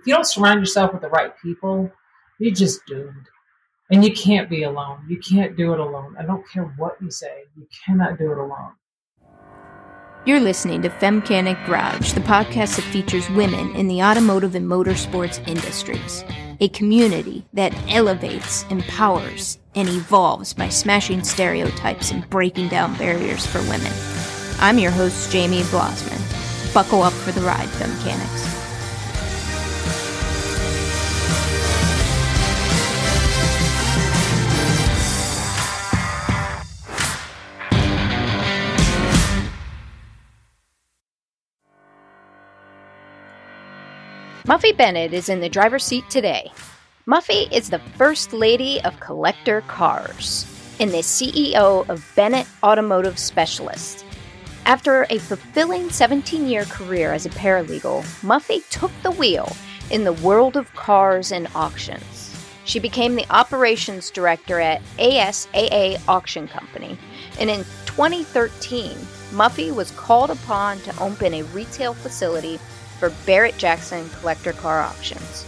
if you don't surround yourself with the right people, you're just doomed. And you can't be alone. You can't do it alone. I don't care what you say. You cannot do it alone. You're listening to Femcanic Garage, the podcast that features women in the automotive and motorsports industries. A community that elevates, empowers, and evolves by smashing stereotypes and breaking down barriers for women. I'm your host, Jamie Blossman. Buckle up for the ride, Femcanics. Muffy Bennett is in the driver's seat today. Muffy is the first lady of collector cars and the CEO of Bennett Automotive Specialists. After a fulfilling 17 year career as a paralegal, Muffy took the wheel in the world of cars and auctions. She became the operations director at ASAA Auction Company, and in 2013, Muffy was called upon to open a retail facility for Barrett Jackson Collector Car Auctions.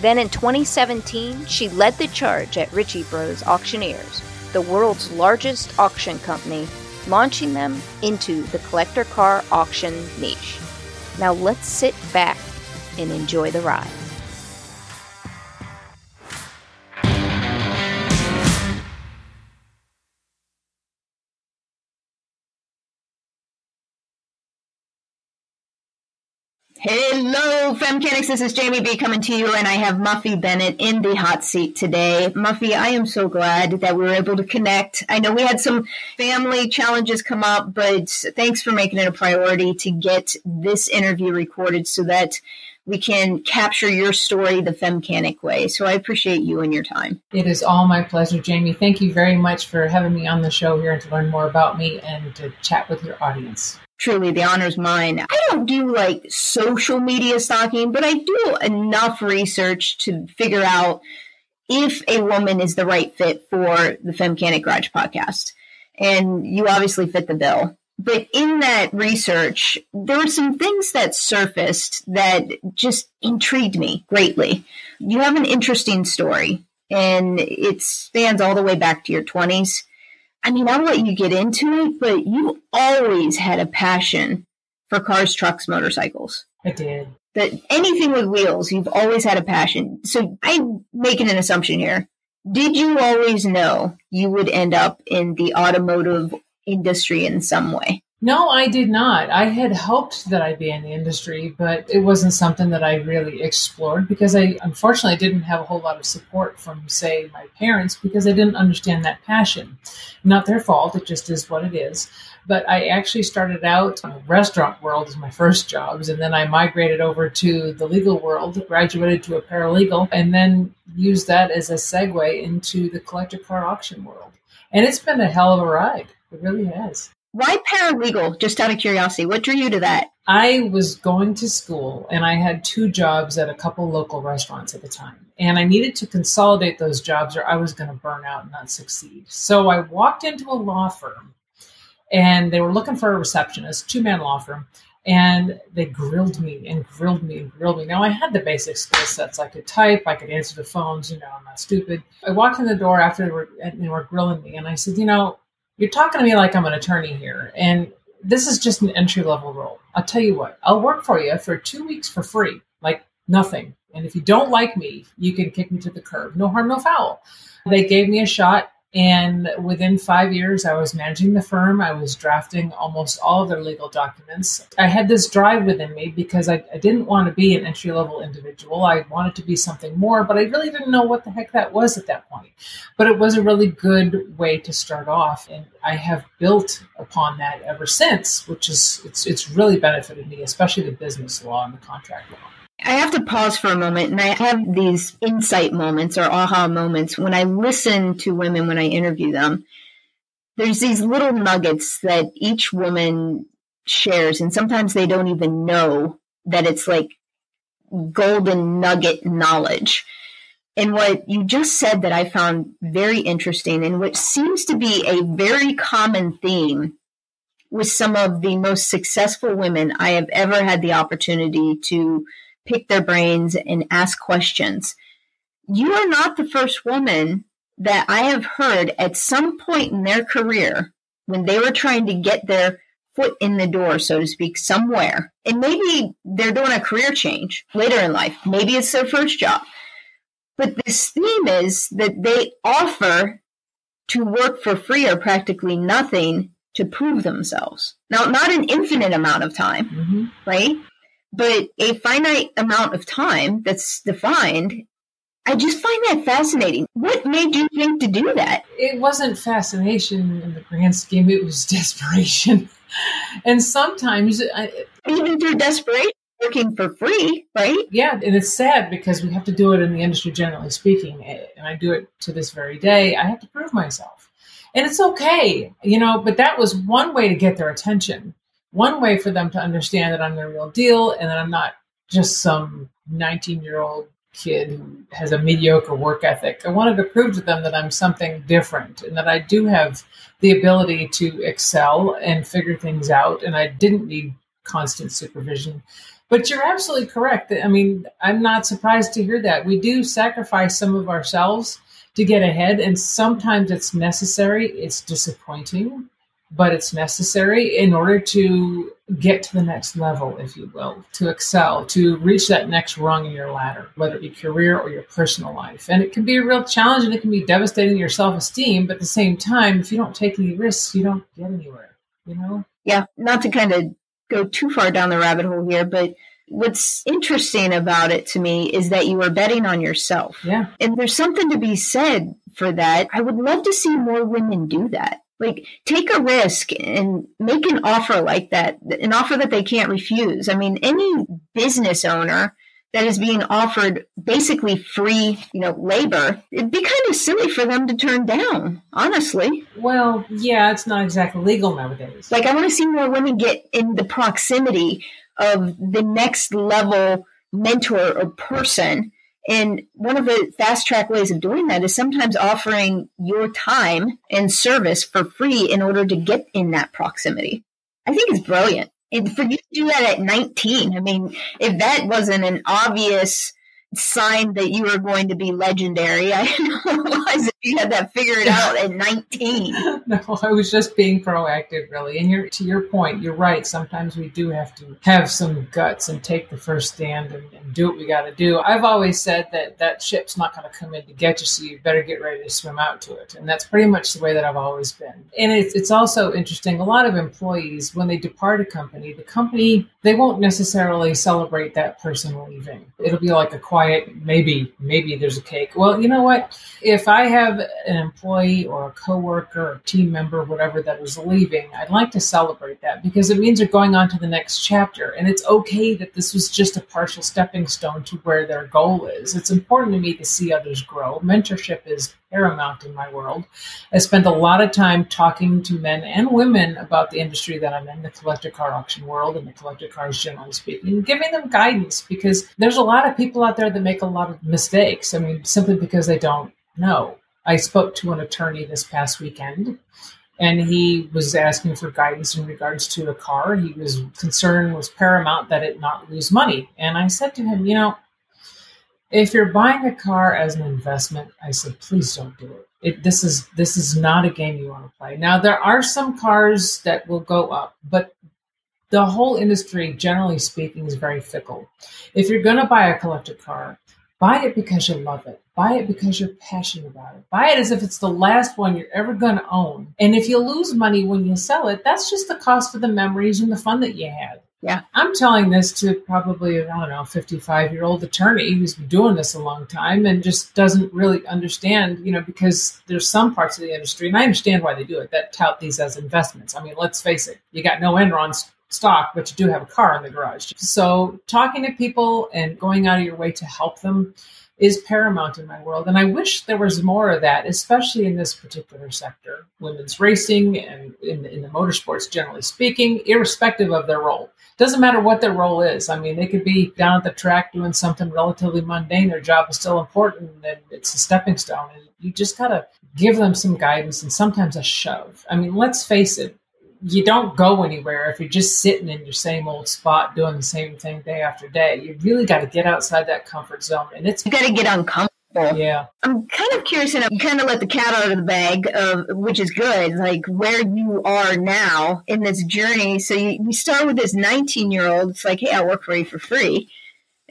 Then in 2017, she led the charge at Ritchie Bros. Auctioneers, the world's largest auction company, launching them into the collector car auction niche. Now let's sit back and enjoy the ride. Femcanics. This is Jamie B coming to you, and I have Muffy Bennett in the hot seat today. Muffy, I am so glad that we were able to connect. I know we had some family challenges come up, but thanks for making it a priority to get this interview recorded so that we can capture your story the Femcanic way. So I appreciate you and your time. It is all my pleasure, Jamie. Thank you very much for having me on the show here and to learn more about me and to chat with your audience truly the honor's mine. I don't do like social media stalking, but I do enough research to figure out if a woman is the right fit for the Femcanic Garage podcast. And you obviously fit the bill. But in that research, there were some things that surfaced that just intrigued me greatly. You have an interesting story, and it spans all the way back to your 20s I mean, I'll let you get into it, but you always had a passion for cars, trucks, motorcycles. I did. That anything with wheels, you've always had a passion. So I'm making an assumption here. Did you always know you would end up in the automotive industry in some way? No, I did not. I had hoped that I'd be in the industry, but it wasn't something that I really explored because I unfortunately didn't have a whole lot of support from, say, my parents because I didn't understand that passion. Not their fault, it just is what it is. But I actually started out in the restaurant world as my first jobs, and then I migrated over to the legal world, graduated to a paralegal, and then used that as a segue into the collector car auction world. And it's been a hell of a ride. It really has. Why paralegal? Just out of curiosity, what drew you to that? I was going to school and I had two jobs at a couple local restaurants at the time. And I needed to consolidate those jobs or I was going to burn out and not succeed. So I walked into a law firm and they were looking for a receptionist, two man law firm. And they grilled me and grilled me and grilled me. Now I had the basic skill sets. I could type, I could answer the phones, you know, I'm not stupid. I walked in the door after they were, and they were grilling me and I said, you know, you're talking to me like I'm an attorney here, and this is just an entry level role. I'll tell you what, I'll work for you for two weeks for free, like nothing. And if you don't like me, you can kick me to the curb. No harm, no foul. They gave me a shot. And within five years, I was managing the firm. I was drafting almost all of their legal documents. I had this drive within me because I, I didn't want to be an entry level individual. I wanted to be something more, but I really didn't know what the heck that was at that point. But it was a really good way to start off. And I have built upon that ever since, which is, it's, it's really benefited me, especially the business law and the contract law. I have to pause for a moment and I have these insight moments or aha moments when I listen to women when I interview them. There's these little nuggets that each woman shares, and sometimes they don't even know that it's like golden nugget knowledge. And what you just said that I found very interesting, and which seems to be a very common theme with some of the most successful women I have ever had the opportunity to pick their brains and ask questions. You are not the first woman that I have heard at some point in their career when they were trying to get their foot in the door, so to speak, somewhere. And maybe they're doing a career change later in life. Maybe it's their first job. But this theme is that they offer to work for free or practically nothing to prove themselves. Now, not an infinite amount of time, mm-hmm. right? But a finite amount of time that's defined. I just find that fascinating. What made you think to do that? It wasn't fascination in the grand scheme, it was desperation. and sometimes, I, even through desperation, working for free, right? Yeah, and it's sad because we have to do it in the industry, generally speaking, and I do it to this very day. I have to prove myself, and it's okay, you know. But that was one way to get their attention, one way for them to understand that I'm the real deal and that I'm not just some 19 year old kid who has a mediocre work ethic. I wanted to prove to them that I'm something different and that I do have the ability to excel and figure things out, and I didn't need constant supervision. But you're absolutely correct. I mean, I'm not surprised to hear that. We do sacrifice some of ourselves to get ahead, and sometimes it's necessary. It's disappointing, but it's necessary in order to get to the next level, if you will, to excel, to reach that next rung in your ladder, whether it be career or your personal life. And it can be a real challenge and it can be devastating to your self esteem. But at the same time, if you don't take any risks, you don't get anywhere, you know? Yeah, not to kind of go too far down the rabbit hole here, but what's interesting about it to me is that you are betting on yourself. Yeah. And there's something to be said for that. I would love to see more women do that. Like take a risk and make an offer like that, an offer that they can't refuse. I mean, any business owner that is being offered basically free, you know, labor, it'd be kind of silly for them to turn down, honestly. Well, yeah, it's not exactly legal nowadays. Like I want to see more women get in the proximity of the next level mentor or person. And one of the fast track ways of doing that is sometimes offering your time and service for free in order to get in that proximity. I think it's brilliant. And for you to do that at 19, I mean, if that wasn't an obvious sign that you were going to be legendary. I didn't realize that you had that figured out at 19. no, I was just being proactive, really. And you're, to your point, you're right. Sometimes we do have to have some guts and take the first stand and, and do what we got to do. I've always said that that ship's not going to come in to get you, so you better get ready to swim out to it. And that's pretty much the way that I've always been. And it's, it's also interesting. A lot of employees, when they depart a company, the company, they won't necessarily celebrate that person leaving. It'll be like a quiet, maybe, maybe there's a cake. Well, you know what? If I have an employee or a coworker or team member, whatever that is leaving, I'd like to celebrate that because it means they're going on to the next chapter. And it's okay that this was just a partial stepping stone to where their goal is. It's important to me to see others grow. Mentorship is paramount in my world. I spend a lot of time talking to men and women about the industry that I'm in, the collector car auction world and the collector cars generally speaking, giving them guidance because there's a lot of people out there that make a lot of mistakes. I mean, simply because they don't know. I spoke to an attorney this past weekend and he was asking for guidance in regards to a car. He was concerned was paramount that it not lose money. And I said to him, you know, if you're buying a car as an investment, I said, please don't do it. it. This is this is not a game you want to play. Now there are some cars that will go up, but the whole industry, generally speaking, is very fickle. If you're going to buy a collector car, buy it because you love it. Buy it because you're passionate about it. Buy it as if it's the last one you're ever going to own. And if you lose money when you sell it, that's just the cost of the memories and the fun that you had. Yeah. I'm telling this to probably, I don't know, 55 year old attorney who's been doing this a long time and just doesn't really understand, you know, because there's some parts of the industry, and I understand why they do it, that tout these as investments. I mean, let's face it, you got no Enron stock, but you do have a car in the garage. So talking to people and going out of your way to help them is paramount in my world. And I wish there was more of that, especially in this particular sector, women's racing and in, in the motorsports, generally speaking, irrespective of their role. Doesn't matter what their role is. I mean, they could be down at the track doing something relatively mundane. Their job is still important and it's a stepping stone. And you just got to give them some guidance and sometimes a shove. I mean, let's face it, you don't go anywhere if you're just sitting in your same old spot doing the same thing day after day. You really got to get outside that comfort zone, and it's you got to get uncomfortable. Yeah, I'm kind of curious, and you kind of let the cat out of the bag, of which is good. Like where you are now in this journey. So you, you start with this 19 year old. It's like, hey, I work for you for free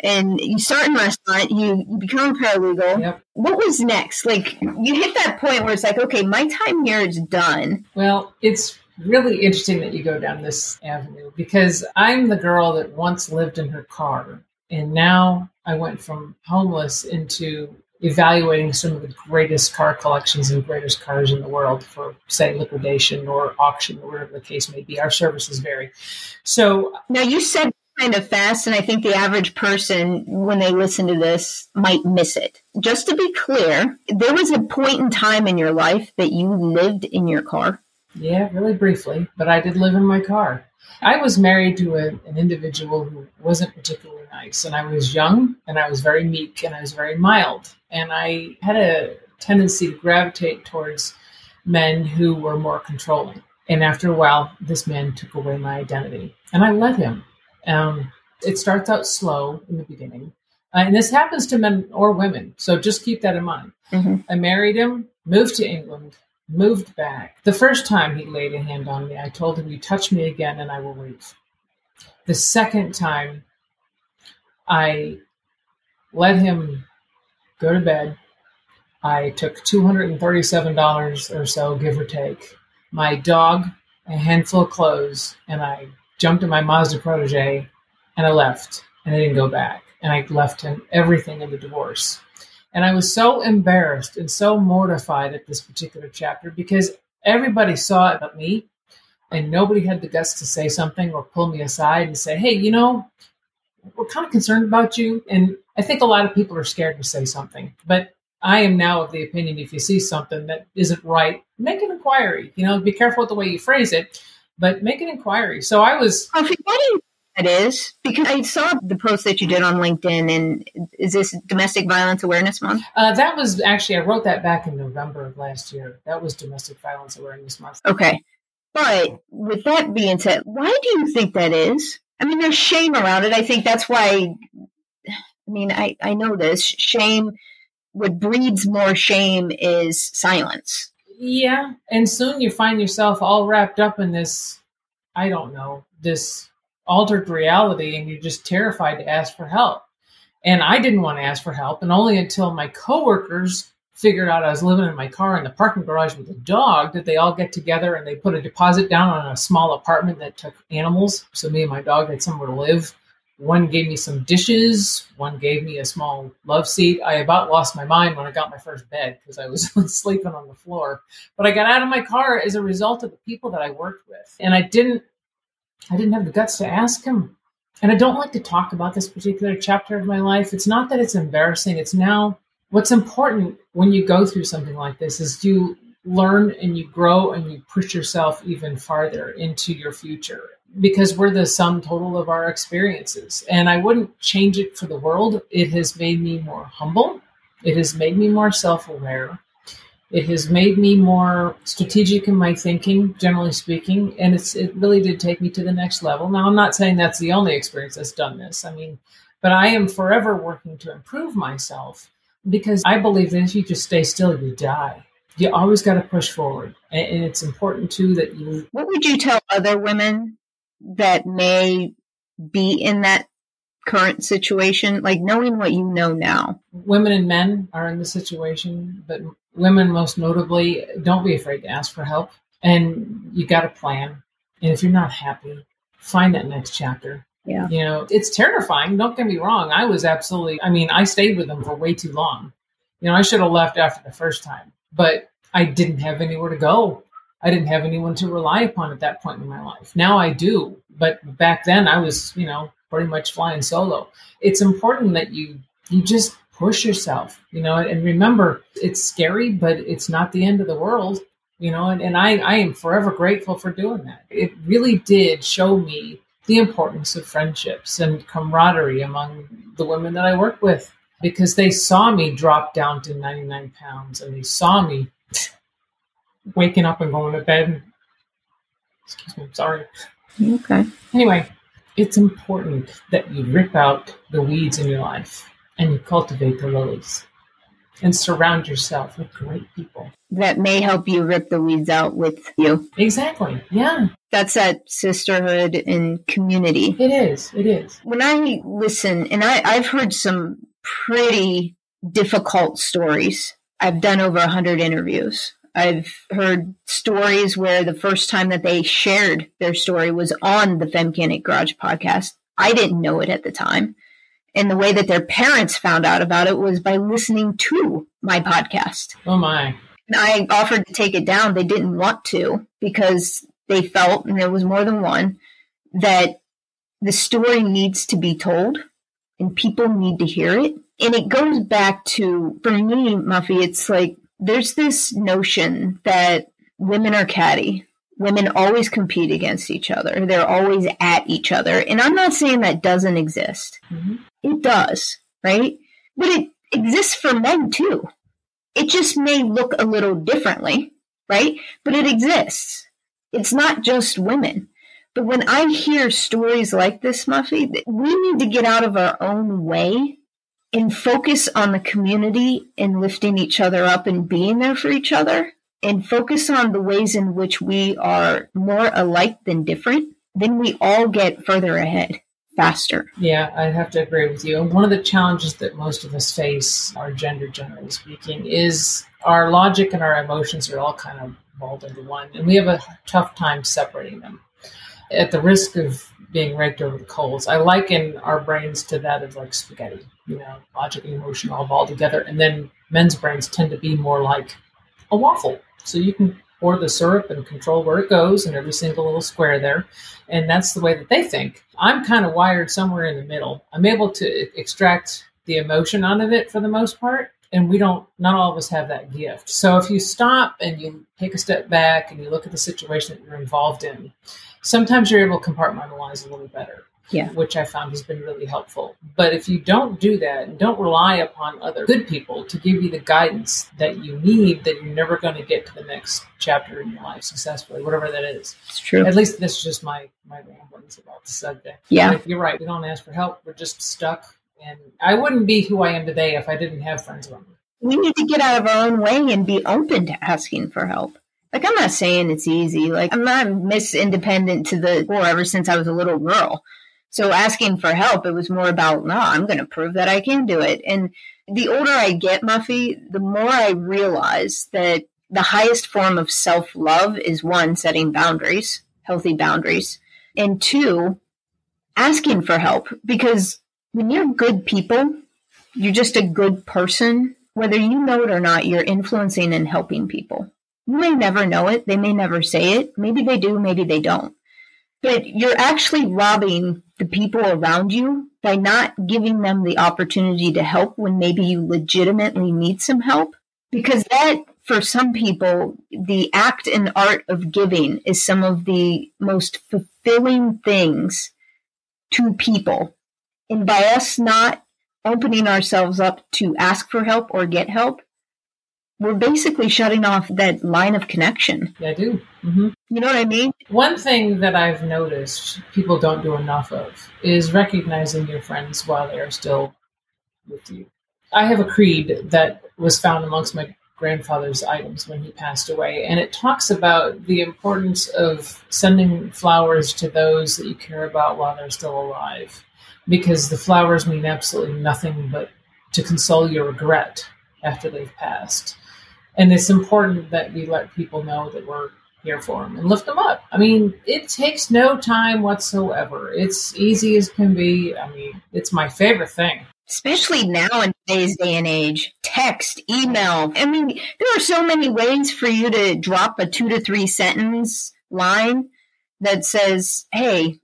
and you start in restaurant, you, you become a paralegal. Yep. What was next? Like you hit that point where it's like, okay, my time here is done. Well, it's really interesting that you go down this avenue because I'm the girl that once lived in her car, and now I went from homeless into evaluating some of the greatest car collections and greatest cars in the world for say liquidation or auction or whatever the case may be our services vary so now you said kind of fast, and I think the average person, when they listen to this, might miss it. Just to be clear, there was a point in time in your life that you lived in your car. Yeah, really briefly, but I did live in my car. I was married to a, an individual who wasn't particularly nice, and I was young, and I was very meek, and I was very mild, and I had a tendency to gravitate towards men who were more controlling. And after a while, this man took away my identity, and I let him. Um, it starts out slow in the beginning. Uh, and this happens to men or women. So just keep that in mind. Mm-hmm. I married him, moved to England, moved back. The first time he laid a hand on me, I told him, You touch me again and I will leave. The second time, I let him go to bed. I took $237 or so, give or take, my dog, a handful of clothes, and I jumped in my Mazda Protege and I left and I didn't go back. And I left him everything in the divorce. And I was so embarrassed and so mortified at this particular chapter because everybody saw it but me. And nobody had the guts to say something or pull me aside and say, hey, you know, we're kind of concerned about you. And I think a lot of people are scared to say something. But I am now of the opinion if you see something that isn't right, make an inquiry. You know, be careful with the way you phrase it but make an inquiry. So I was. Forgetting that is because I saw the post that you did on LinkedIn. And is this Domestic Violence Awareness Month? Uh, that was actually I wrote that back in November of last year. That was Domestic Violence Awareness Month. Okay, but with that being said, why do you think that is? I mean, there's shame around it. I think that's why. I mean, I I know this shame. What breeds more shame is silence. Yeah, and soon you find yourself all wrapped up in this, I don't know, this altered reality, and you're just terrified to ask for help. And I didn't want to ask for help, and only until my coworkers figured out I was living in my car in the parking garage with a dog did they all get together and they put a deposit down on a small apartment that took animals. So me and my dog had somewhere to live. One gave me some dishes. One gave me a small love seat. I about lost my mind when I got my first bed because I was sleeping on the floor. But I got out of my car as a result of the people that I worked with, and I didn't. I didn't have the guts to ask him. And I don't like to talk about this particular chapter of my life. It's not that it's embarrassing. It's now what's important when you go through something like this is you learn and you grow and you push yourself even farther into your future because we're the sum total of our experiences. And I wouldn't change it for the world. It has made me more humble. It has made me more self aware. It has made me more strategic in my thinking, generally speaking. And it's it really did take me to the next level. Now, I'm not saying that's the only experience that's done this. I mean, but I am forever working to improve myself because I believe that if you just stay still, you die. You always got to push forward. And it's important too that you. What would you tell other women that may be in that current situation, like knowing what you know now? Women and men are in the situation, but women most notably, don't be afraid to ask for help. And you got a plan. And if you're not happy, find that next chapter. Yeah. You know, it's terrifying. Don't get me wrong. I was absolutely, I mean, I stayed with them for way too long. You know, I should have left after the first time, but I didn't have anywhere to go. I didn't have anyone to rely upon at that point in my life. Now I do, but back then I was, you know, pretty much flying solo. It's important that you you just push yourself, you know, and remember it's scary, but it's not the end of the world, you know, and, and I, I am forever grateful for doing that. It really did show me the importance of friendships and camaraderie among the women that I work with because they saw me drop down to 99 pounds and they saw me waking up and going to bed Excuse me, sorry. Okay. Anyway, it's important that you rip out the weeds in your life and you cultivate the lilies and surround yourself with great people. That may help you rip the weeds out with you. Exactly. Yeah, That's that sisterhood and community. it is. It is. When I listen, and I, I've heard some pretty difficult stories. I've done over a hundred interviews. I've heard stories where the first time that they shared their story was on the Femcanic Garage podcast. I didn't know it at the time. And the way that their parents found out about it was by listening to my podcast. Oh my. And I offered to take it down. They didn't want to because they felt, and there was more than one, that the story needs to be told and people need to hear it. And it goes back to, for me, Muffy, it's like there's this notion that women are catty. Women always compete against each other. They're always at each other. And I'm not saying that doesn't exist. Mhm. It does, right? But it exists for men too. It just may look a little differently, right? But it exists. It's not just women. But when I hear stories like this, Muffy, we need to get out of our own way and focus on the community and lifting each other up and being there for each other and focus on the ways in which we are more alike than different. Then we all get further ahead faster. Yeah, I have to agree with you. One of the challenges that most of us face, our gender generally speaking, is our logic and our emotions are all kind of rolled into one, and we have a tough time separating them. At the risk of being raked over the coals, I liken our brains to that of like spaghetti. You know, logic and emotion all balled together, and then men's brains tend to be more like a waffle. So you can pour the syrup and control where it goes in every single little square there and that's the way that they think. I'm kind of wired somewhere in the middle. I'm able to extract the emotion out of it for the most part, and we don't. Not all of us have that gift. So if you stop and you take a step back and you look at the situation that you're involved in, sometimes you're able to compartmentalize a little better. Yeah. which I found has been really helpful. But if you don't do that and don't rely upon other good people to give you the guidance that you need, then you're never going to get to the next chapter in your life successfully, whatever that is. It's true. At least this is just my my ramblings about the subject. Yeah. But you're right. We don't ask for help. We're just stuck. And I wouldn't be who I am today if I didn't have friends around me. we need to get out of our own way and be open to asking for help. Like I'm not saying it's easy. Like I'm not Miss Independent to the core ever since I was a little girl. So asking for help, it was more about, no, I'm going to prove that I can do it. And the older I get, Muffy, the more I realize that the highest form of self love is one, setting boundaries, healthy boundaries, and two, asking for help. Because when you're good people, you're just a good person. Whether you know it or not, you're influencing and helping people. You may never know it. They may never say it. Maybe they do, maybe they don't. But you're actually robbing the people around you by not giving them the opportunity to help when maybe you legitimately need some help. Because that, for some people, the act and art of giving is some of the most fulfilling things to people. And by us not opening ourselves up to ask for help or get help, we're basically shutting off that line of connection. Yeah, I do. hmm You know what I mean? One thing that I've noticed people don't do enough of is recognizing your friends while they are still with you. I have a creed that was found amongst my grandfather's items when he passed away, and it talks about the importance of sending flowers to those that you care about while they're still alive, because the flowers mean absolutely nothing but to console your regret after they've passed. And it's important that we let people know that we're here for them and lift them up. I mean, it takes no time whatsoever. It's easy as can be. I mean, it's my favorite thing. Especially now in today's day and age, text, email. I mean, there are so many ways for you to drop a two to three sentence line that says, Hey,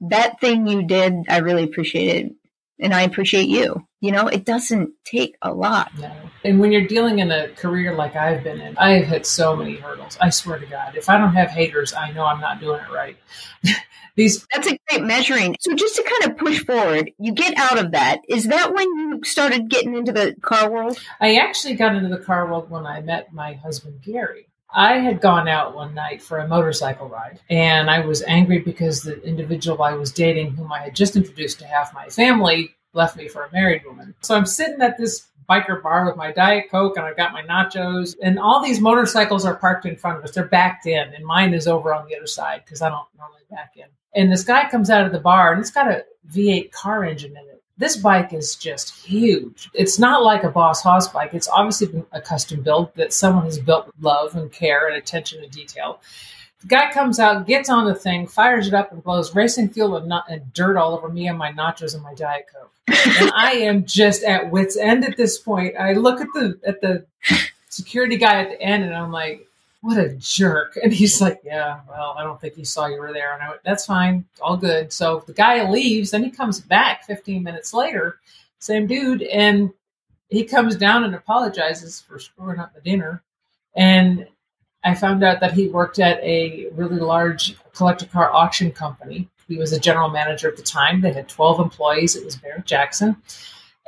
that thing you did, I really appreciate it. And I appreciate you. You know, it doesn't take a lot. No. And when you're dealing in a career like I've been in, I've hit so many hurdles. I swear to God, if I don't have haters, I know I'm not doing it right. These That's a great measuring. So just to kind of push forward, you get out of that. Is that when you started getting into the car world? I actually got into the car world when I met my husband Gary. I had gone out one night for a motorcycle ride, and I was angry because the individual I was dating, whom I had just introduced to half my family, left me for a married woman. So I'm sitting at this biker bar with my Diet Coke and I've got my nachos. And all these motorcycles are parked in front of us. They're backed in, and mine is over on the other side because I don't normally back in. And this guy comes out of the bar and it's got a V8 car engine in it. This bike is just huge. It's not like a Boss Hoss bike. It's obviously been a custom build that someone has built with love and care and attention to detail. The guy comes out, gets on the thing, fires it up, and blows racing fuel and, not, and dirt all over me and my nachos and my Diet Coke. and I am just at wit's end at this point. I look at the at the security guy at the end, and I'm like, "What a jerk!" And he's like, "Yeah, well, I don't think he saw you were there." And I went, "That's fine, all good." So the guy leaves, then he comes back 15 minutes later, same dude, and he comes down and apologizes for screwing up the dinner. And I found out that he worked at a really large collector car auction company. He was a general manager at the time. They had 12 employees. It was Barrett Jackson.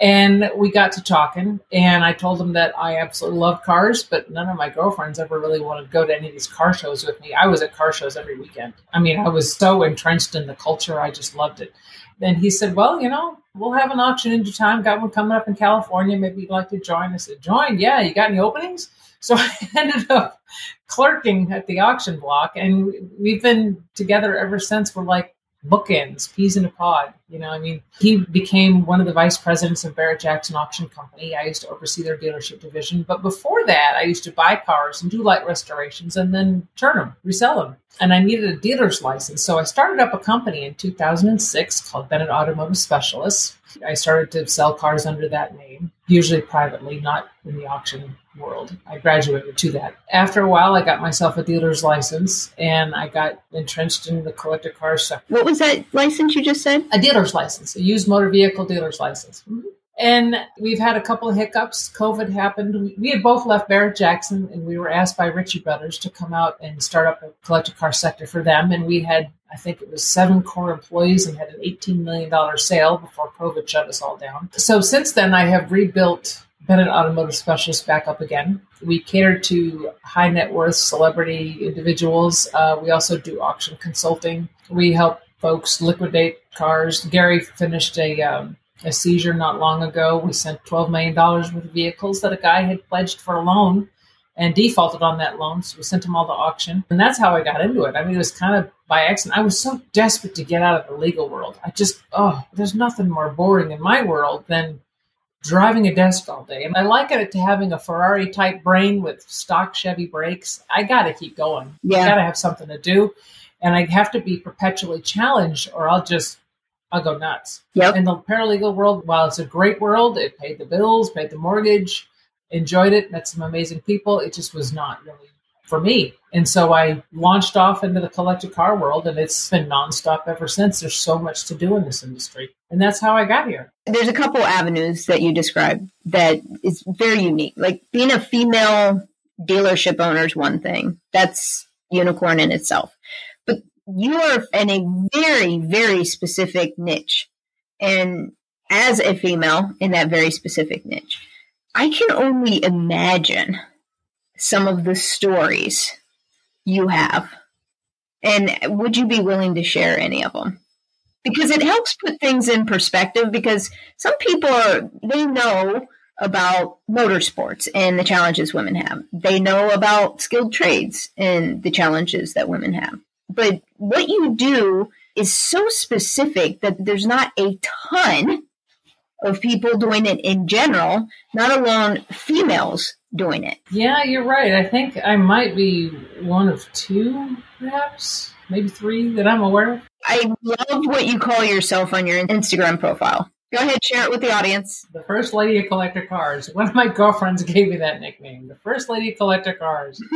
And we got to talking, and I told him that I absolutely love cars, but none of my girlfriends ever really wanted to go to any of these car shows with me. I was at car shows every weekend. I mean, I was so entrenched in the culture, I just loved it. Then he said, Well, you know, we'll have an auction in due time. Got one coming up in California. Maybe you'd like to join. I said, Join? Yeah, you got any openings? So I ended up clerking at the auction block, and we've been together ever since. We're like bookends, peas in a pod. You know, I mean, he became one of the vice presidents of Barrett Jackson Auction Company. I used to oversee their dealership division. But before that, I used to buy cars and do light restorations and then turn them, resell them. And I needed a dealer's license. So I started up a company in 2006 called Bennett Automotive Specialists. I started to sell cars under that name, usually privately, not in the auction world. I graduated to that. After a while, I got myself a dealer's license and I got entrenched in the collector car sector. What was that license you just said? A dealer's license, a used motor vehicle dealer's license. Mm-hmm. And we've had a couple of hiccups. COVID happened. We had both left Barrett Jackson, and we were asked by Ritchie Brothers to come out and start up a collector car sector for them. And we had, I think it was seven core employees and had an $18 million sale before COVID shut us all down. So since then, I have rebuilt Bennett Automotive Specialist back up again. We cater to high net worth celebrity individuals. Uh, we also do auction consulting. We help folks liquidate cars. Gary finished a um, a seizure not long ago. We sent $12 million worth of vehicles that a guy had pledged for a loan and defaulted on that loan. So we sent them all to auction. And that's how I got into it. I mean, it was kind of by accident. I was so desperate to get out of the legal world. I just, oh, there's nothing more boring in my world than driving a desk all day. And I liken it to having a Ferrari type brain with stock Chevy brakes. I got to keep going. Yeah. I got to have something to do. And I have to be perpetually challenged or I'll just, I'll go nuts. Yep. In the paralegal world, while it's a great world, it paid the bills, paid the mortgage, enjoyed it, met some amazing people. It just was not really for me. And so I launched off into the collector car world and it's been nonstop ever since. There's so much to do in this industry. And that's how I got here. There's a couple avenues that you described that is very unique. Like being a female dealership owner is one thing. That's unicorn in itself. But you are in a very, very specific niche. And as a female in that very specific niche, I can only imagine some of the stories you have? And would you be willing to share any of them? Because it helps put things in perspective because some people are, they know about motorsports and the challenges women have. They know about skilled trades and the challenges that women have. But what you do is so specific that there's not a ton of people doing it in general, not alone females doing it. Yeah, you're right. I think I might be one of two, perhaps, maybe three that I'm aware of. I love what you call yourself on your Instagram profile. Go ahead, share it with the audience. The First Lady of Collector Cars. One of my girlfriends gave me that nickname. The First Lady of Collector Cars.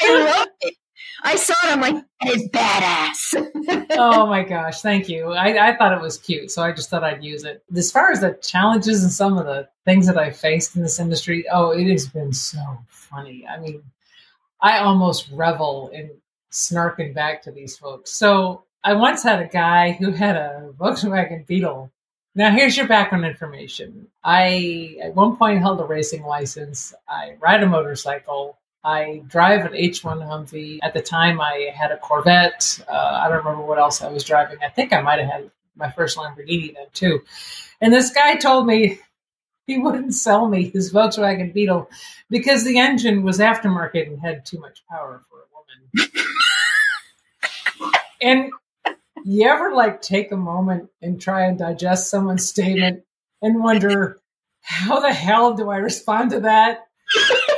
I love it. I saw it. I'm like, that is badass. oh my gosh, thank you. I, I thought it was cute, so I just thought I'd use it. As far as the challenges and some of the things that I faced in this industry, oh, it has been so funny. I mean, I almost revel in snarking back to these folks. So I once had a guy who had a Volkswagen Beetle. Now, here's your background information. I, at one point, held a racing license. I ride a motorcycle. I drive an H1 Humvee. At the time, I had a Corvette. Uh, I don't remember what else I was driving. I think I might have had my first Lamborghini then too. And this guy told me he wouldn't sell me his Volkswagen Beetle because the engine was aftermarket and had too much power for a woman. and you ever like take a moment and try and digest someone's statement and wonder how the hell do I respond to that?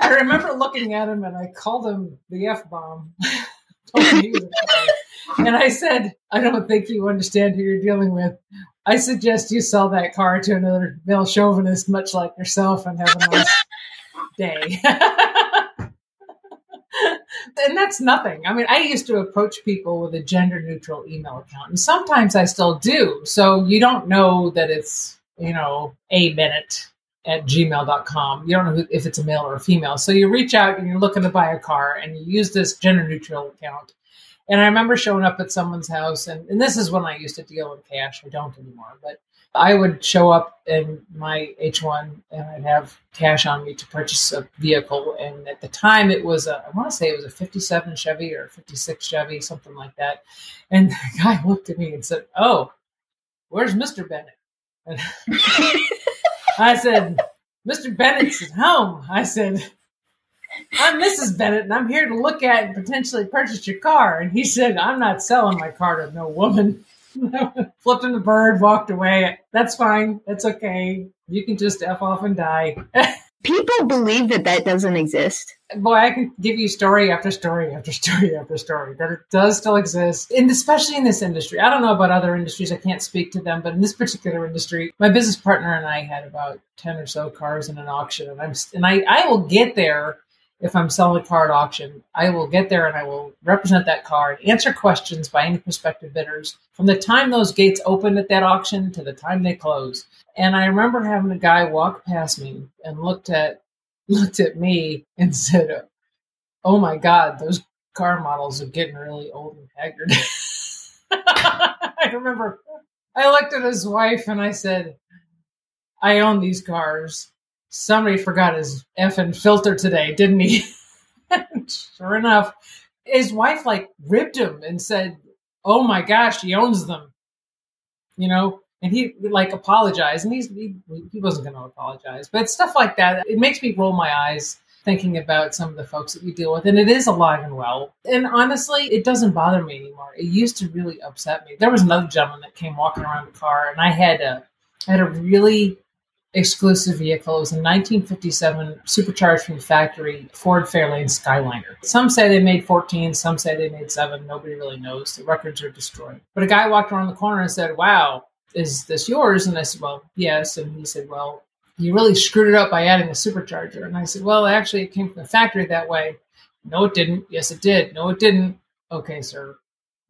I remember looking at him and I called him the F bomb. and I said, I don't think you understand who you're dealing with. I suggest you sell that car to another male chauvinist, much like yourself, and have a nice day. and that's nothing. I mean, I used to approach people with a gender neutral email account, and sometimes I still do. So you don't know that it's, you know, a minute at gmail.com. You don't know if it's a male or a female. So you reach out and you're looking to buy a car and you use this gender neutral account. And I remember showing up at someone's house, and, and this is when I used to deal in cash. I don't anymore, but I would show up in my H1 and I'd have cash on me to purchase a vehicle. And at the time, it was a, I want to say it was a 57 Chevy or 56 Chevy, something like that. And the guy looked at me and said, Oh, where's Mr. Bennett? I said, Mr. Bennett's at home. I said, I'm Mrs. Bennett and I'm here to look at and potentially purchase your car. And he said, I'm not selling my car to no woman. Flipped him the bird, walked away. That's fine. That's okay. You can just F off and die. People believe that that doesn't exist. Boy, I can give you story after story after story after story that it does still exist, and especially in this industry. I don't know about other industries; I can't speak to them, but in this particular industry, my business partner and I had about ten or so cars in an auction, and I'm and I I will get there if I'm selling a car at auction, I will get there and I will represent that car answer questions by any prospective bidders from the time those gates open at that auction to the time they close. And I remember having a guy walk past me and looked at looked at me and said, "Oh my God, those car models are getting really old and haggard." I remember I looked at his wife and I said, "I own these cars." Somebody forgot his effing filter today, didn't he? sure enough, his wife like ribbed him and said, "Oh my gosh, he owns them," you know. And he like apologized, and he's he, he wasn't going to apologize, but stuff like that it makes me roll my eyes thinking about some of the folks that we deal with, and it is alive and well. And honestly, it doesn't bother me anymore. It used to really upset me. There was another gentleman that came walking around the car, and I had a I had a really exclusive vehicle. It was a 1957 supercharged from the factory Ford Fairlane Skyliner. Some say they made 14, some say they made seven. Nobody really knows. The records are destroyed. But a guy walked around the corner and said, Wow, is this yours? And I said, Well, yes. And he said, Well, you really screwed it up by adding a supercharger. And I said, Well, actually, it came from the factory that way. No, it didn't. Yes, it did. No, it didn't. Okay, sir.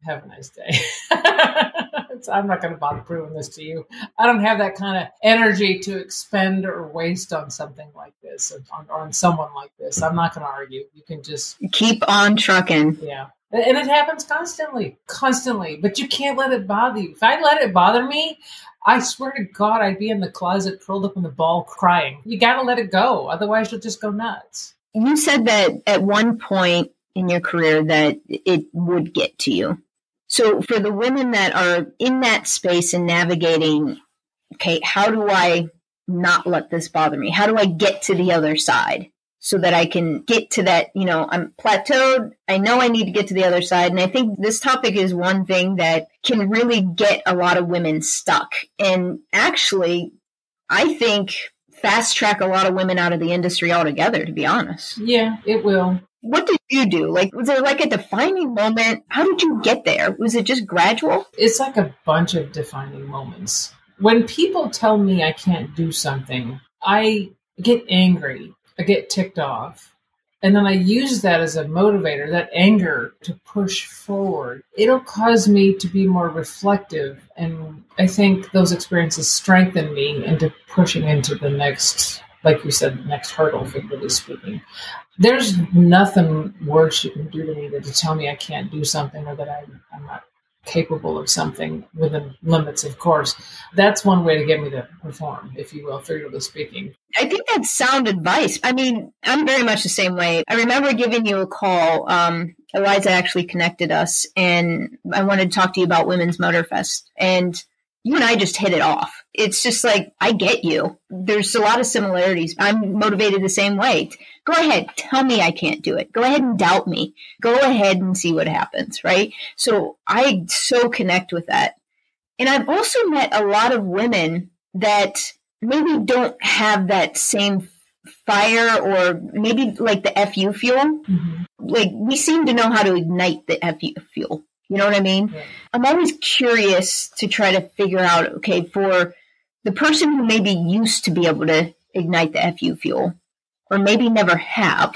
Have a nice day. I'm not going to bother proving this to you. I don't have that kind of energy to expend or waste on something like this or on, or on someone like this. I'm not going to argue. You can just keep on trucking. Yeah. And it happens constantly, constantly, but you can't let it bother you. If I let it bother me, I swear to God, I'd be in the closet curled up in the ball crying. You got to let it go. Otherwise, you'll just go nuts. You said that at one point in your career that it would get to you. So for the women that are in that space and navigating, okay, how do I not let this bother me? How do I get to the other side so that I can get to that, you know, I'm plateaued. I know I need to get to the other side. And I think this topic is one thing that can really get a lot of women stuck. And actually, I think fast track a lot of women out of the industry altogether, to be honest. Yeah, it will what did you do? Like, was there like a defining moment? How did you get there? Was it just gradual? It's like a bunch of defining moments. When people tell me I can't do something, I get angry, I get ticked off. And then I use that as a motivator, that anger to push forward. It'll cause me to be more reflective. And I think those experiences strengthen me into pushing into the next like you said, next hurdle, figuratively speaking. There's nothing worse you can do to me than to tell me I can't do something or that I'm, I'm not capable of something within limits, of course. That's one way to get me to perform, if you will, figuratively speaking. I think that's sound advice. I mean, I'm very much the same way. I remember giving you a call. Um, Eliza actually connected us, and I wanted to talk to you about Women's Motorfest. And you and I just hit it off. It's just like, I get you. There's a lot of similarities. I'm motivated the same way. Go ahead, tell me I can't do it. Go ahead and doubt me. Go ahead and see what happens, right? So I so connect with that. And I've also met a lot of women that maybe don't have that same fire or maybe like the FU fuel. Mm-hmm. Like we seem to know how to ignite the FU fuel. You know what I mean? Yeah. I'm always curious to try to figure out okay, for the person who maybe used to be able to ignite the FU fuel, or maybe never have,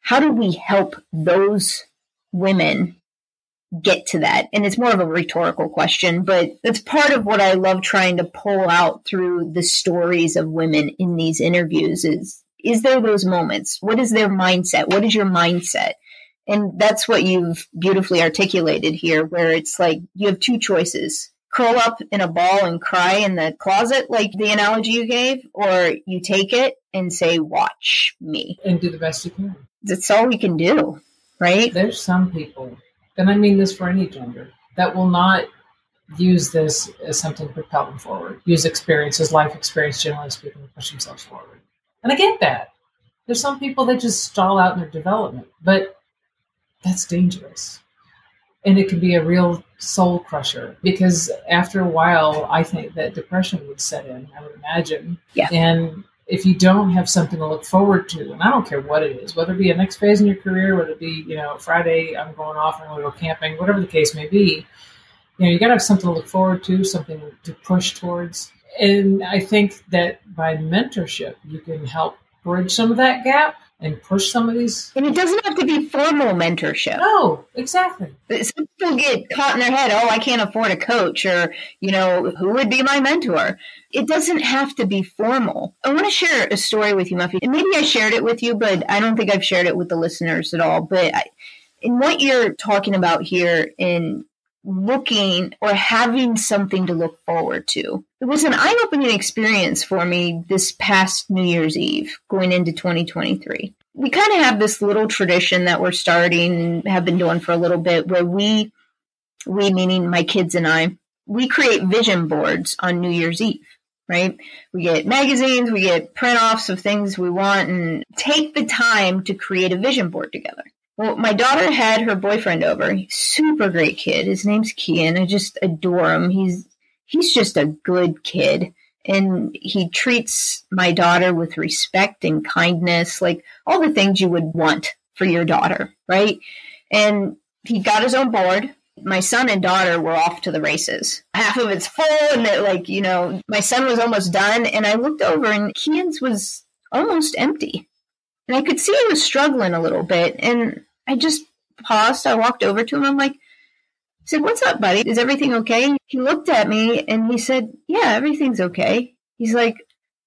how do we help those women get to that? And it's more of a rhetorical question, but that's part of what I love trying to pull out through the stories of women in these interviews is is there those moments? What is their mindset? What is your mindset? And that's what you've beautifully articulated here, where it's like you have two choices curl up in a ball and cry in the closet, like the analogy you gave, or you take it and say, Watch me. And do the best you can. That's all we can do, right? There's some people, and I mean this for any gender, that will not use this as something to propel them forward, use experiences, life experience, generally speaking, to push themselves forward. And I get that. There's some people that just stall out in their development, but that's dangerous. And it can be a real soul crusher because after a while, I think that depression would set in, I would imagine. Yeah. And if you don't have something to look forward to, and I don't care what it is, whether it be a next phase in your career, whether it be, you know, Friday, I'm going off, and I'm going to go camping, whatever the case may be, you know, you got to have something to look forward to, something to push towards. And I think that by mentorship, you can help bridge some of that gap and push some of these. And it doesn't have to be formal mentorship. No, exactly. Some people get caught in their head, oh, I can't afford a coach, or, you know, who would be my mentor? It doesn't have to be formal. I want to share a story with you, Muffy. And maybe I shared it with you, but I don't think I've shared it with the listeners at all. But I, in what you're talking about here in looking or having something to look forward to. It was an eye opening experience for me this past New Year's Eve going into 2023. We kind of have this little tradition that we're starting, have been doing for a little bit, where we, we meaning my kids and I, we create vision boards on New Year's Eve right? We get magazines, we get print offs of things we want, and take the time to create a vision board together. Well, my daughter had her boyfriend over. Super great kid. His name's Kian. I just adore him. He's he's just a good kid. And he treats my daughter with respect and kindness, like all the things you would want for your daughter, right? And he got his own board. My son and daughter were off to the races. Half of it's full, and that, like, you know, my son was almost done. And I looked over, and Kian's was almost empty. And I could see he was struggling a little bit. And I just paused. I walked over to him. I'm like, I said, What's up, buddy? Is everything okay? He looked at me and he said, Yeah, everything's okay. He's like,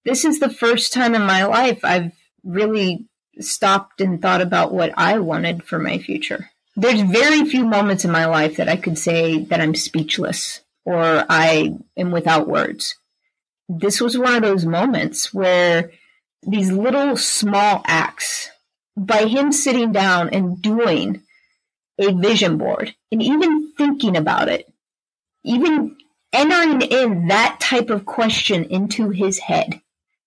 This is the first time in my life I've really stopped and thought about what I wanted for my future. There's very few moments in my life that I could say that I'm speechless or I am without words. This was one of those moments where these little small acts by him sitting down and doing a vision board and even thinking about it, even entering in that type of question into his head,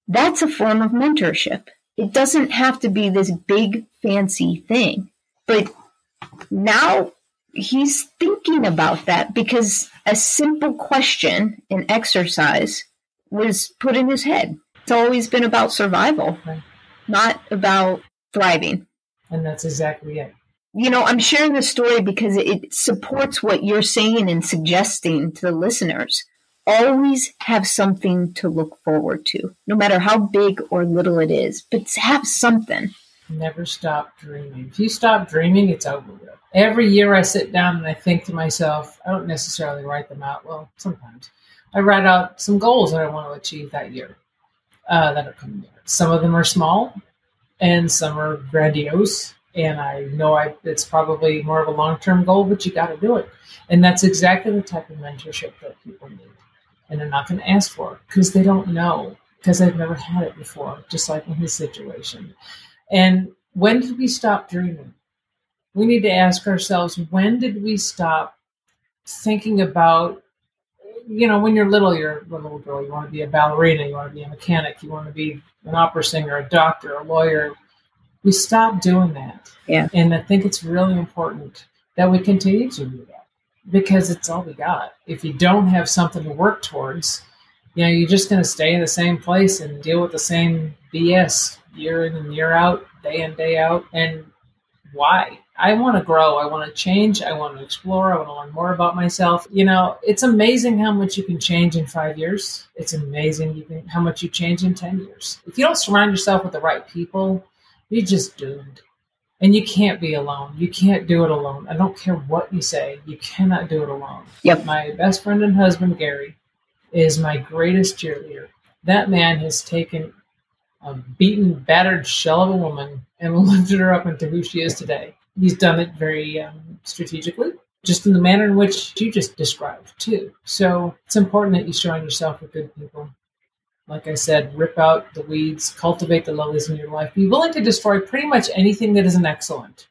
that's a form of mentorship. It doesn't have to be this big fancy thing. But now he's thinking about that because a simple question, an exercise, was put in his head. It's always been about survival, not about thriving. And that's exactly it. You know, I'm sharing this story because it supports what you're saying and suggesting to the listeners. Always have something to look forward to, no matter how big or little it is, but have something. Never stop dreaming. If you stop dreaming, it's over with. Every year I sit down and I think to myself, I don't necessarily write them out. Well, sometimes I write out some goals that I want to achieve that year uh, that are coming. Up. Some of them are small, and some are grandiose, And I know I, it's probably more of a long term goal, but you got to do it. And that's exactly the type of mentorship that people need. And they're not going to ask for because they don't know, because they've never had it before, just like in his situation. And when did we stop dreaming? We need to ask ourselves when did we stop thinking about you know, when you're little, you're a little girl. You want to be a ballerina. You want to be a mechanic. You want to be an opera singer, a doctor, a lawyer. We stop doing that. Yeah. And I think it's really important that we continue to do that because it's all we got. If you don't have something to work towards, you know, you're just going to stay in the same place and deal with the same BS year in and year out, day in, day out. And why? I want to grow. I want to change. I want to explore. I want to learn more about myself. You know, it's amazing how much you can change in five years. It's amazing you can, how much you change in 10 years. If you don't surround yourself with the right people, you're just doomed. And you can't be alone. You can't do it alone. I don't care what you say. You cannot do it alone. Yep. My best friend and husband, Gary, is my greatest cheerleader. That man has taken a beaten, battered shell of a woman and lifted her up into who she is today he's done it very um, strategically, just in the manner in which you just described, too. So it's important that you surround yourself with good people. Like I said, rip out the weeds, cultivate the lilies in your life. Be willing to destroy pretty much anything that isn't excellent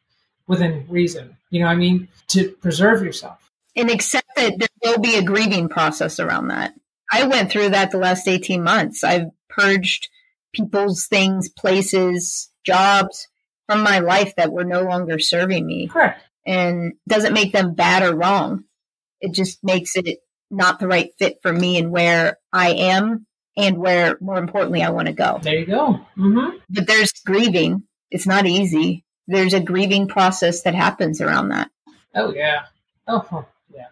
within reason. You know, I mean, to preserve yourself. And accept that there will be a grieving process around that. I went through that the last 18 months. I've purged people's things, places, jobs, from my life that were no longer serving me. Correct. And doesn't make them bad or wrong. It just makes it not the right fit for me and where I am and where, more importantly, I want to go. There you go. Mm-hmm. But there's grieving. It's not easy. There's a grieving process that happens around that. Oh, yeah. Oh, yeah.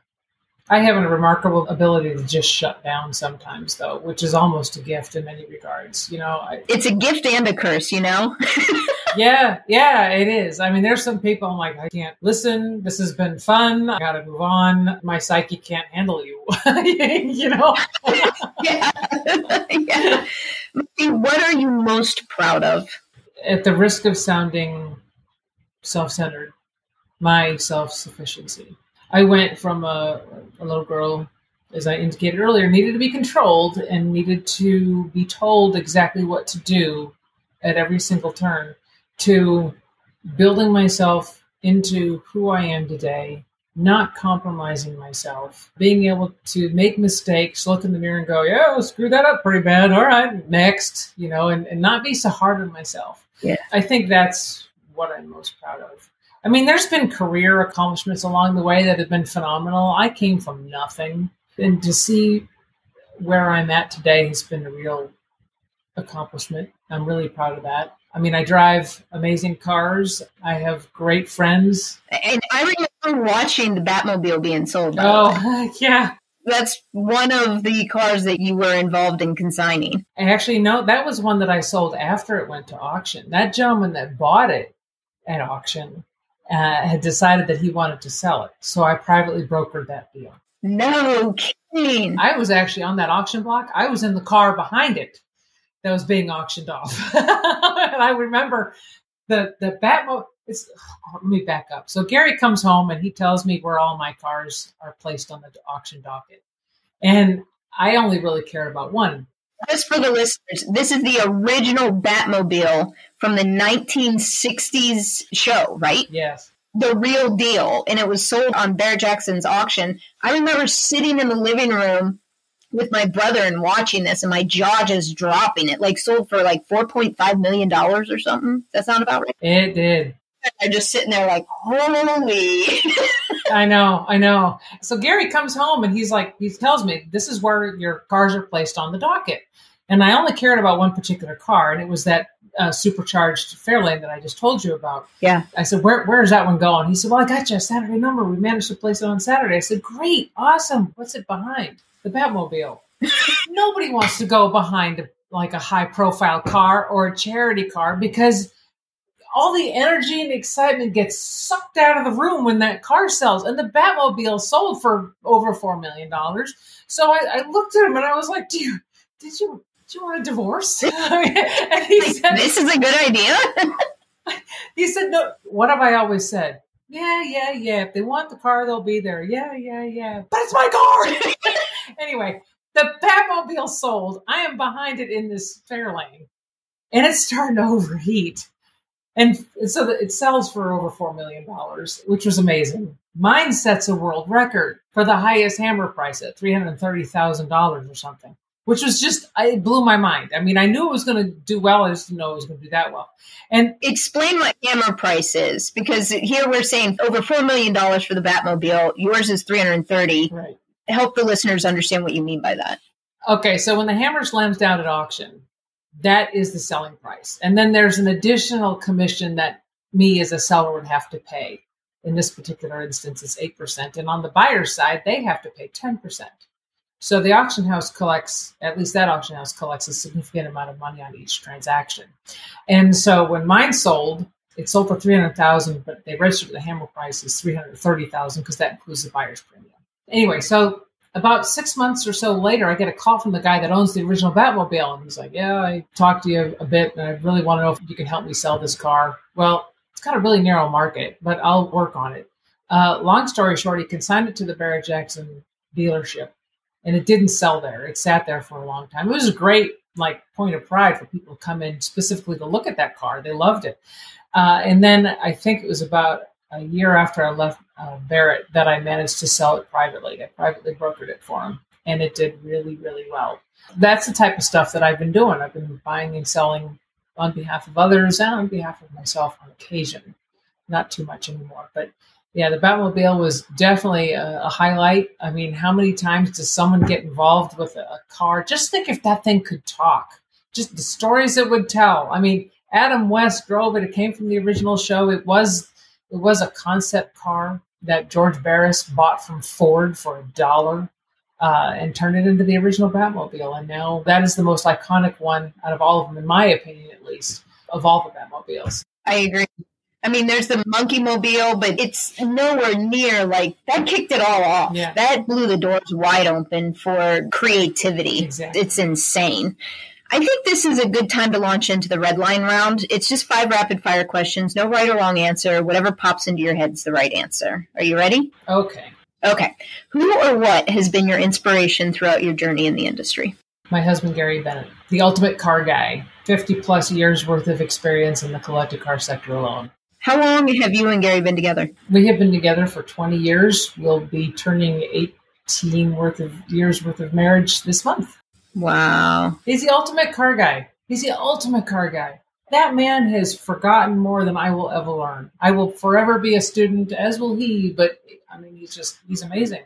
I have a remarkable ability to just shut down sometimes, though, which is almost a gift in many regards. You know, I, it's a gift and a curse. You know. yeah, yeah, it is. I mean, there's some people I'm like, I can't listen. This has been fun. I got to move on. My psyche can't handle you. you know. yeah. yeah. What are you most proud of? At the risk of sounding self-centered, my self-sufficiency. I went from a, a little girl, as I indicated earlier, needed to be controlled and needed to be told exactly what to do at every single turn, to building myself into who I am today, not compromising myself, being able to make mistakes, look in the mirror and go, yeah, screw that up pretty bad. All right, next, you know, and, and not be so hard on myself. Yeah. I think that's what I'm most proud of. I mean, there's been career accomplishments along the way that have been phenomenal. I came from nothing, and to see where I'm at today has been a real accomplishment. I'm really proud of that. I mean, I drive amazing cars. I have great friends. And I remember watching the Batmobile being sold. Oh, yeah. That's one of the cars that you were involved in consigning. Actually, no, that was one that I sold after it went to auction. That gentleman that bought it at auction uh, had decided that he wanted to sell it. So I privately brokered that deal. No kidding. I was actually on that auction block. I was in the car behind it that was being auctioned off. and I remember the the Batmo. It's, oh, let me back up. So Gary comes home and he tells me where all my cars are placed on the auction docket, and I only really care about one just for the listeners, this is the original Batmobile from the 1960s show, right? Yes. The real deal. And it was sold on Barrett-Jackson's auction. I remember sitting in the living room with my brother and watching this, and my jaw just dropping. It like sold for like $4.5 million or something. That sound about right? It did. I'm just sitting there like, holy. I know, I know. So Gary comes home and he's like, he tells me, this is where your cars are placed on the docket. And I only cared about one particular car, and it was that uh, supercharged Fairlane that I just told you about. Yeah. I said, Where, where's that one going? He said, Well, I got you a Saturday number. We managed to place it on Saturday. I said, Great, awesome. What's it behind? The Batmobile. Nobody wants to go behind like a high profile car or a charity car because all the energy and excitement gets sucked out of the room when that car sells. And the Batmobile sold for over $4 million. So I, I looked at him and I was like, Dude, did you do you want a divorce? and he said, this is a good idea. he said, "No." What have I always said? Yeah, yeah, yeah. If they want the car, they'll be there. Yeah, yeah, yeah. But it's my car. anyway, the Batmobile sold. I am behind it in this Fairlane, and it's starting to overheat. And so it sells for over $4 million, which was amazing. Mine sets a world record for the highest hammer price at $330,000 or something, which was just, it blew my mind. I mean, I knew it was going to do well. I just didn't know it was going to do that well. And explain what hammer price is, because here we're saying over $4 million for the Batmobile. Yours is 330. Right. Help the listeners understand what you mean by that. Okay. So when the hammer slams down at auction, that is the selling price. And then there's an additional commission that me as a seller would have to pay. In this particular instance, it's 8%. And on the buyer's side, they have to pay 10%. So the auction house collects, at least that auction house collects a significant amount of money on each transaction. And so when mine sold, it sold for 300,000, but they registered the hammer price as 330,000 because that includes the buyer's premium. Anyway, so about six months or so later, I get a call from the guy that owns the original Batmobile. And he's like, Yeah, I talked to you a bit, and I really want to know if you can help me sell this car. Well, it's got a really narrow market, but I'll work on it. Uh, long story short, he consigned it to the Barrett Jackson dealership, and it didn't sell there. It sat there for a long time. It was a great like point of pride for people to come in specifically to look at that car. They loved it. Uh, and then I think it was about a year after I left uh, Barrett that I managed to sell it privately. I privately brokered it for him, and it did really, really well. That's the type of stuff that I've been doing. I've been buying and selling on behalf of others and on behalf of myself on occasion. Not too much anymore, but yeah, the Batmobile was definitely a, a highlight. I mean, how many times does someone get involved with a, a car? Just think if that thing could talk, just the stories it would tell. I mean, Adam West drove it. It came from the original show. It was it was a concept car that George Barris bought from Ford for a dollar uh, and turned it into the original Batmobile. And now that is the most iconic one out of all of them, in my opinion, at least, of all the Batmobiles. I agree. I mean, there's the Monkeemobile, but it's nowhere near like that kicked it all off. Yeah. That blew the doors wide open for creativity. Exactly. It's insane. I think this is a good time to launch into the red line round. It's just five rapid fire questions, no right or wrong answer. Whatever pops into your head is the right answer. Are you ready? Okay. Okay. Who or what has been your inspiration throughout your journey in the industry? My husband, Gary Bennett, the ultimate car guy, 50 plus years worth of experience in the collector car sector alone. How long have you and Gary been together? We have been together for 20 years. We'll be turning 18 worth of years worth of marriage this month. Wow. He's the ultimate car guy. He's the ultimate car guy. That man has forgotten more than I will ever learn. I will forever be a student, as will he, but I mean, he's just, he's amazing.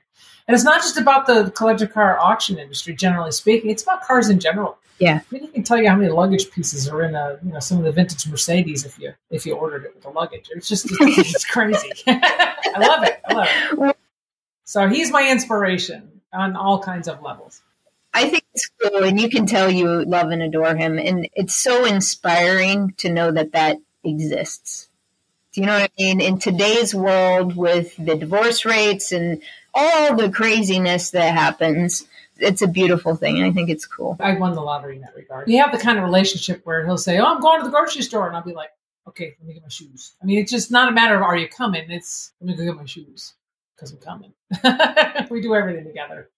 And it's not just about the collector car auction industry, generally speaking, it's about cars in general. Yeah. I mean, he can tell you how many luggage pieces are in a, you know, some of the vintage Mercedes if you if you ordered it with the luggage. It's just it's crazy. I love it. I love it. So he's my inspiration on all kinds of levels. I think it's cool, and you can tell you love and adore him, and it's so inspiring to know that that exists. Do you know what I mean? In today's world, with the divorce rates and all the craziness that happens, it's a beautiful thing, and I think it's cool. I won the lottery in that regard. We have the kind of relationship where he'll say, "Oh, I'm going to the grocery store," and I'll be like, "Okay, let me get my shoes." I mean, it's just not a matter of "Are you coming?" It's let me go get my shoes because I'm coming. we do everything together.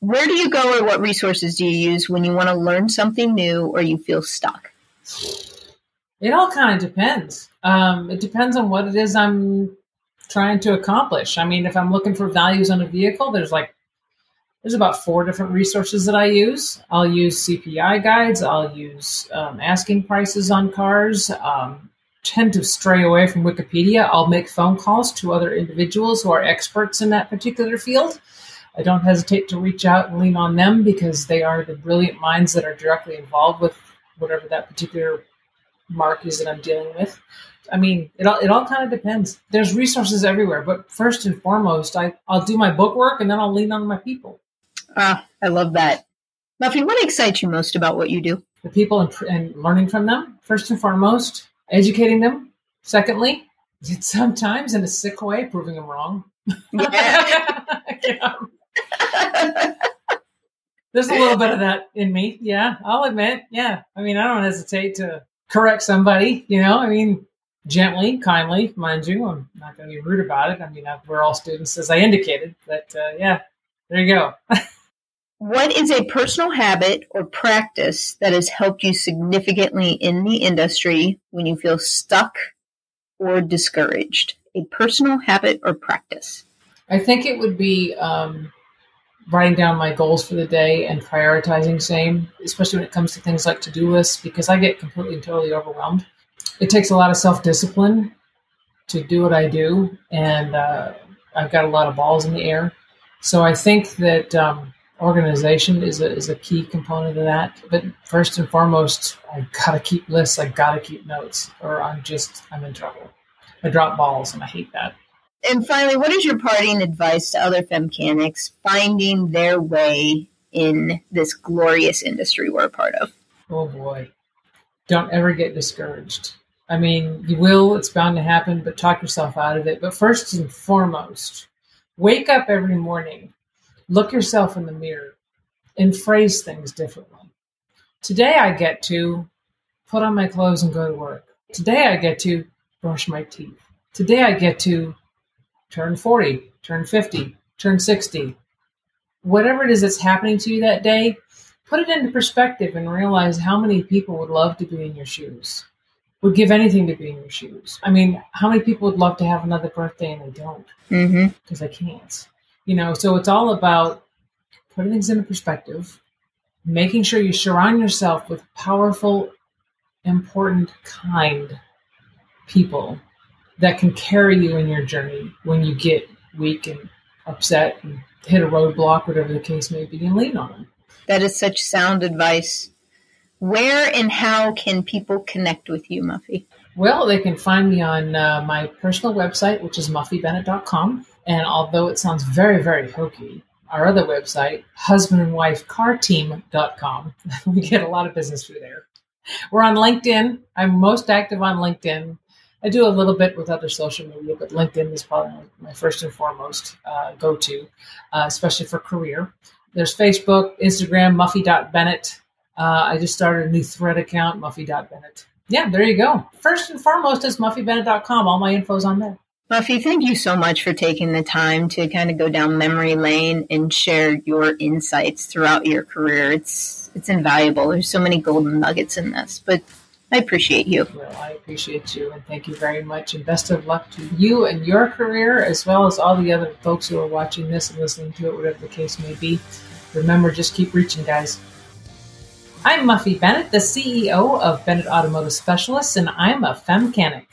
Where do you go or what resources do you use when you want to learn something new or you feel stuck? It all kind of depends. Um, it depends on what it is I'm trying to accomplish. I mean, if I'm looking for values on a vehicle, there's like there's about four different resources that I use. I'll use CPI guides. I'll use um, asking prices on cars. Um, tend to stray away from Wikipedia. I'll make phone calls to other individuals who are experts in that particular field. I don't hesitate to reach out and lean on them because they are the brilliant minds that are directly involved with whatever that particular marque is that I'm dealing with. I mean, it all, it all kind of depends. There's resources everywhere, but first and foremost, I, I'll do my book work and then I'll lean on my people. Ah, I love that. Muffy, what excites you most about what you do? The people and, and learning from them, first and foremost, educating them. Secondly, sometimes in a sick way, proving them wrong. Yeah. Yeah. There's a little bit of that in me. Yeah, I'll admit. Yeah. I mean, I don't hesitate to correct somebody, you know? I mean, gently, kindly, mind you. I'm not going to be rude about it. I mean, we're all students, as I indicated, but uh, yeah, there you go. what is a personal habit or practice that has helped you significantly in the industry when you feel stuck or discouraged? A personal habit or practice? I think it would be um, writing down my goals for the day and prioritizing same, especially when it comes to things like to do lists, because I get completely and totally overwhelmed. It takes a lot of self discipline to do what I do, and uh, I've got a lot of balls in the air. So I think that um, organization is a, is a key component of that. But first and foremost, I gotta keep lists. I gotta keep notes, or I'm just I'm in trouble. I drop balls, and I hate that. And finally, what is your parting advice to other femcanics finding their way in this glorious industry we're a part of? Oh boy. Don't ever get discouraged. I mean, you will, it's bound to happen, but talk yourself out of it. But first and foremost, wake up every morning, look yourself in the mirror, and phrase things differently. Today I get to put on my clothes and go to work. Today I get to brush my teeth. Today I get to turn 40, turn 50, turn 60. Whatever it is that's happening to you that day, put it into perspective and realize how many people would love to be in your shoes, would give anything to be in your shoes. I mean, how many people would love to have another birthday and they don't because mm-hmm. they can't? You know, so it's all about putting things into perspective, making sure you surround yourself with powerful, important, kind people that can carry you in your journey when you get weak and upset and hit a roadblock, whatever the case may be, and lean on them. That is such sound advice. Where and how can people connect with you, Muffy? Well, they can find me on uh, my personal website, which is muffybennett.com. And although it sounds very, very hokey, our other website, husbandandwifecarteam.com, we get a lot of business through there. We're on LinkedIn. I'm most active on LinkedIn. I do a little bit with other social media, but LinkedIn is probably my first and foremost uh, go to, uh, especially for career. There's Facebook, Instagram, Muffy.Bennett. Uh, I just started a new thread account, Muffy.Bennett. Yeah, there you go. First and foremost is MuffyBennett.com. All my info's on there. Muffy, thank you so much for taking the time to kind of go down memory lane and share your insights throughout your career. It's it's invaluable. There's so many golden nuggets in this, but I appreciate you. Well, I appreciate you and thank you very much. And best of luck to you and your career, as well as all the other folks who are watching this and listening to it, whatever the case may be. Remember, just keep reaching, guys. I'm Muffy Bennett, the CEO of Bennett Automotive Specialists, and I'm a Femcanic.